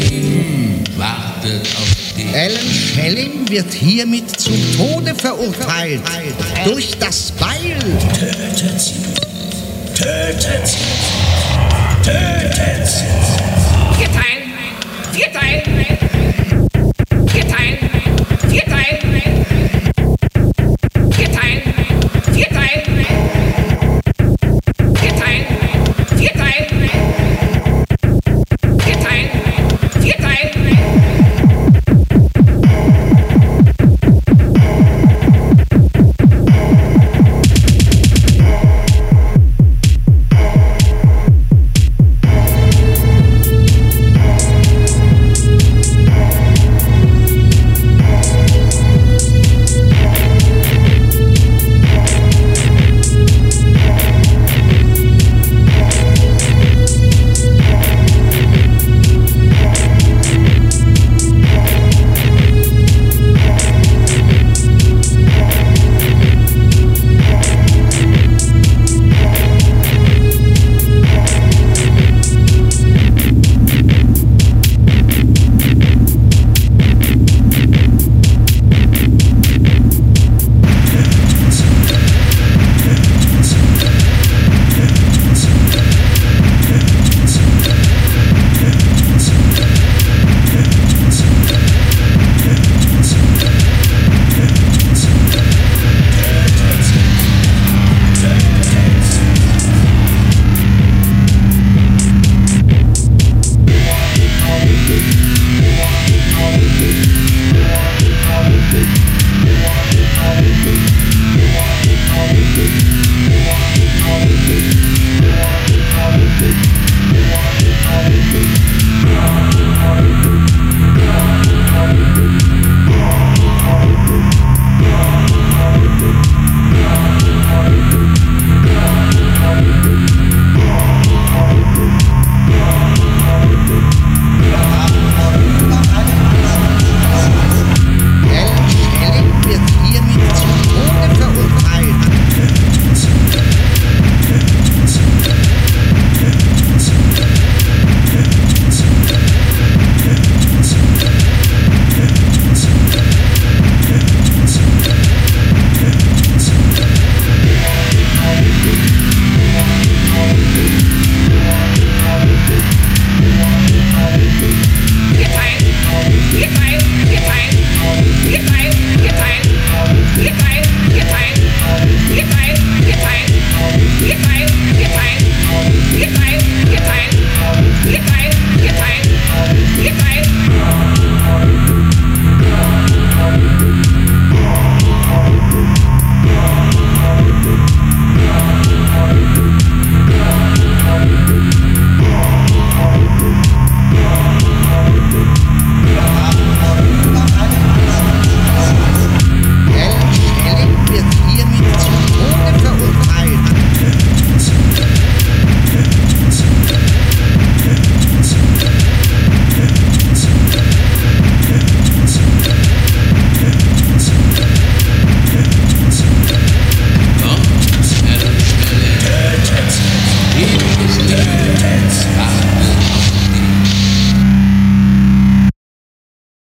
Leben wartet auf dich. Alan Schelling wird hiermit zu Tode verurteilt. verurteilt. Durch das Beil. Tötet sie. Tötet sie. Tötet sie. Geteilt.